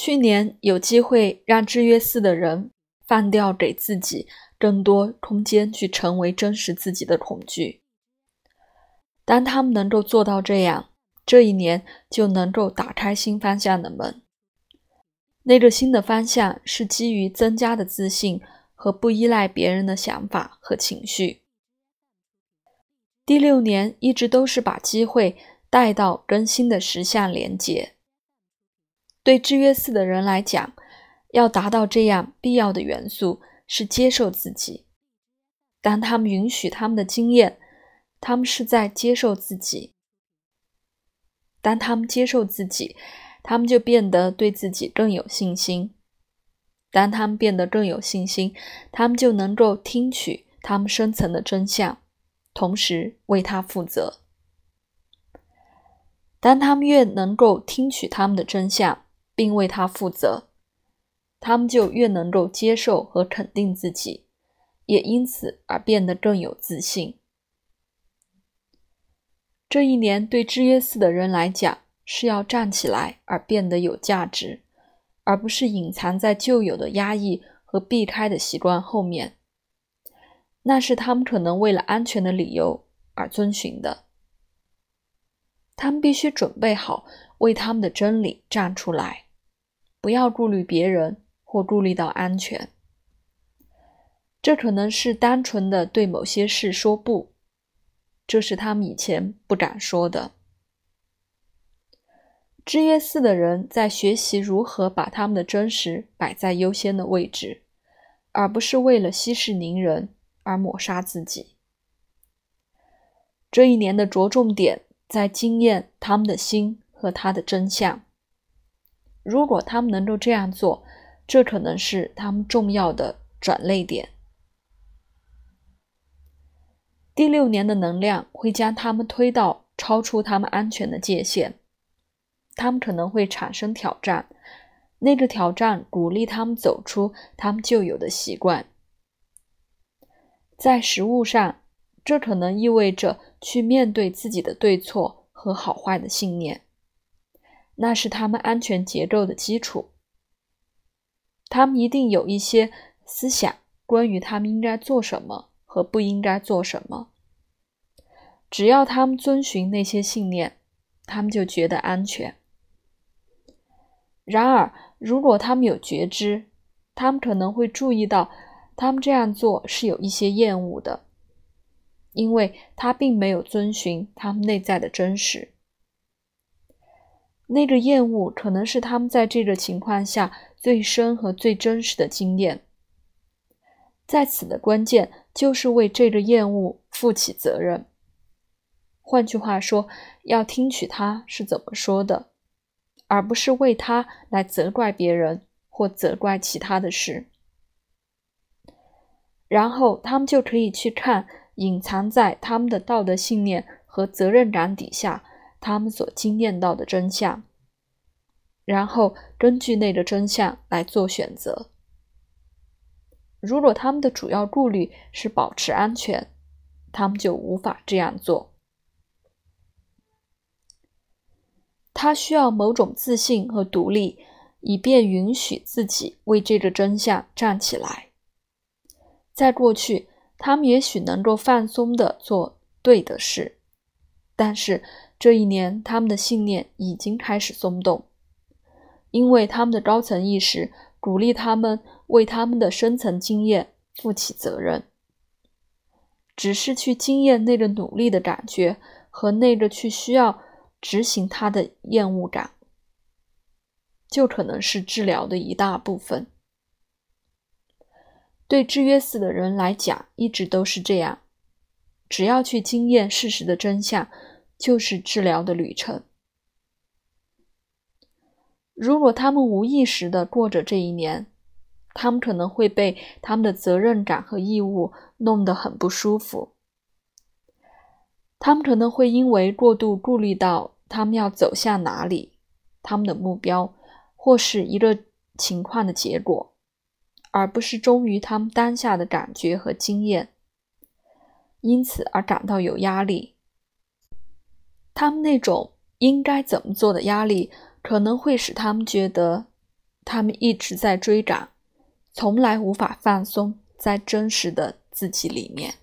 去年有机会让制约四的人放掉给自己更多空间去成为真实自己的恐惧。当他们能够做到这样，这一年就能够打开新方向的门。那个新的方向是基于增加的自信和不依赖别人的想法和情绪。第六年一直都是把机会带到跟新的实相连接。对制约四的人来讲，要达到这样必要的元素是接受自己。当他们允许他们的经验，他们是在接受自己。当他们接受自己，他们就变得对自己更有信心。当他们变得更有信心，他们就能够听取他们深层的真相。同时为他负责。当他们越能够听取他们的真相，并为他负责，他们就越能够接受和肯定自己，也因此而变得更有自信。这一年对制约四的人来讲，是要站起来而变得有价值，而不是隐藏在旧有的压抑和避开的习惯后面。那是他们可能为了安全的理由而遵循的。他们必须准备好为他们的真理站出来，不要顾虑别人或顾虑到安全。这可能是单纯的对某些事说不，这是他们以前不敢说的。制约四的人在学习如何把他们的真实摆在优先的位置，而不是为了息事宁人。而抹杀自己。这一年的着重点在经验他们的心和他的真相。如果他们能够这样做，这可能是他们重要的转泪点。第六年的能量会将他们推到超出他们安全的界限，他们可能会产生挑战。那个挑战鼓励他们走出他们旧有的习惯。在实物上，这可能意味着去面对自己的对错和好坏的信念，那是他们安全结构的基础。他们一定有一些思想，关于他们应该做什么和不应该做什么。只要他们遵循那些信念，他们就觉得安全。然而，如果他们有觉知，他们可能会注意到。他们这样做是有一些厌恶的，因为他并没有遵循他们内在的真实。那个厌恶可能是他们在这个情况下最深和最真实的经验。在此的关键就是为这个厌恶负起责任。换句话说，要听取他是怎么说的，而不是为他来责怪别人或责怪其他的事。然后他们就可以去看隐藏在他们的道德信念和责任感底下，他们所经验到的真相，然后根据那个真相来做选择。如果他们的主要顾虑是保持安全，他们就无法这样做。他需要某种自信和独立，以便允许自己为这个真相站起来。在过去，他们也许能够放松地做对的事，但是这一年，他们的信念已经开始松动，因为他们的高层意识鼓励他们为他们的深层经验负起责任。只是去经验那个努力的感觉和那个去需要执行它的厌恶感，就可能是治疗的一大部分。对制约死的人来讲，一直都是这样。只要去经验事实的真相，就是治疗的旅程。如果他们无意识的过着这一年，他们可能会被他们的责任感和义务弄得很不舒服。他们可能会因为过度顾虑到他们要走向哪里，他们的目标，或是一个情况的结果。而不是忠于他们当下的感觉和经验，因此而感到有压力。他们那种应该怎么做的压力，可能会使他们觉得他们一直在追赶，从来无法放松在真实的自己里面。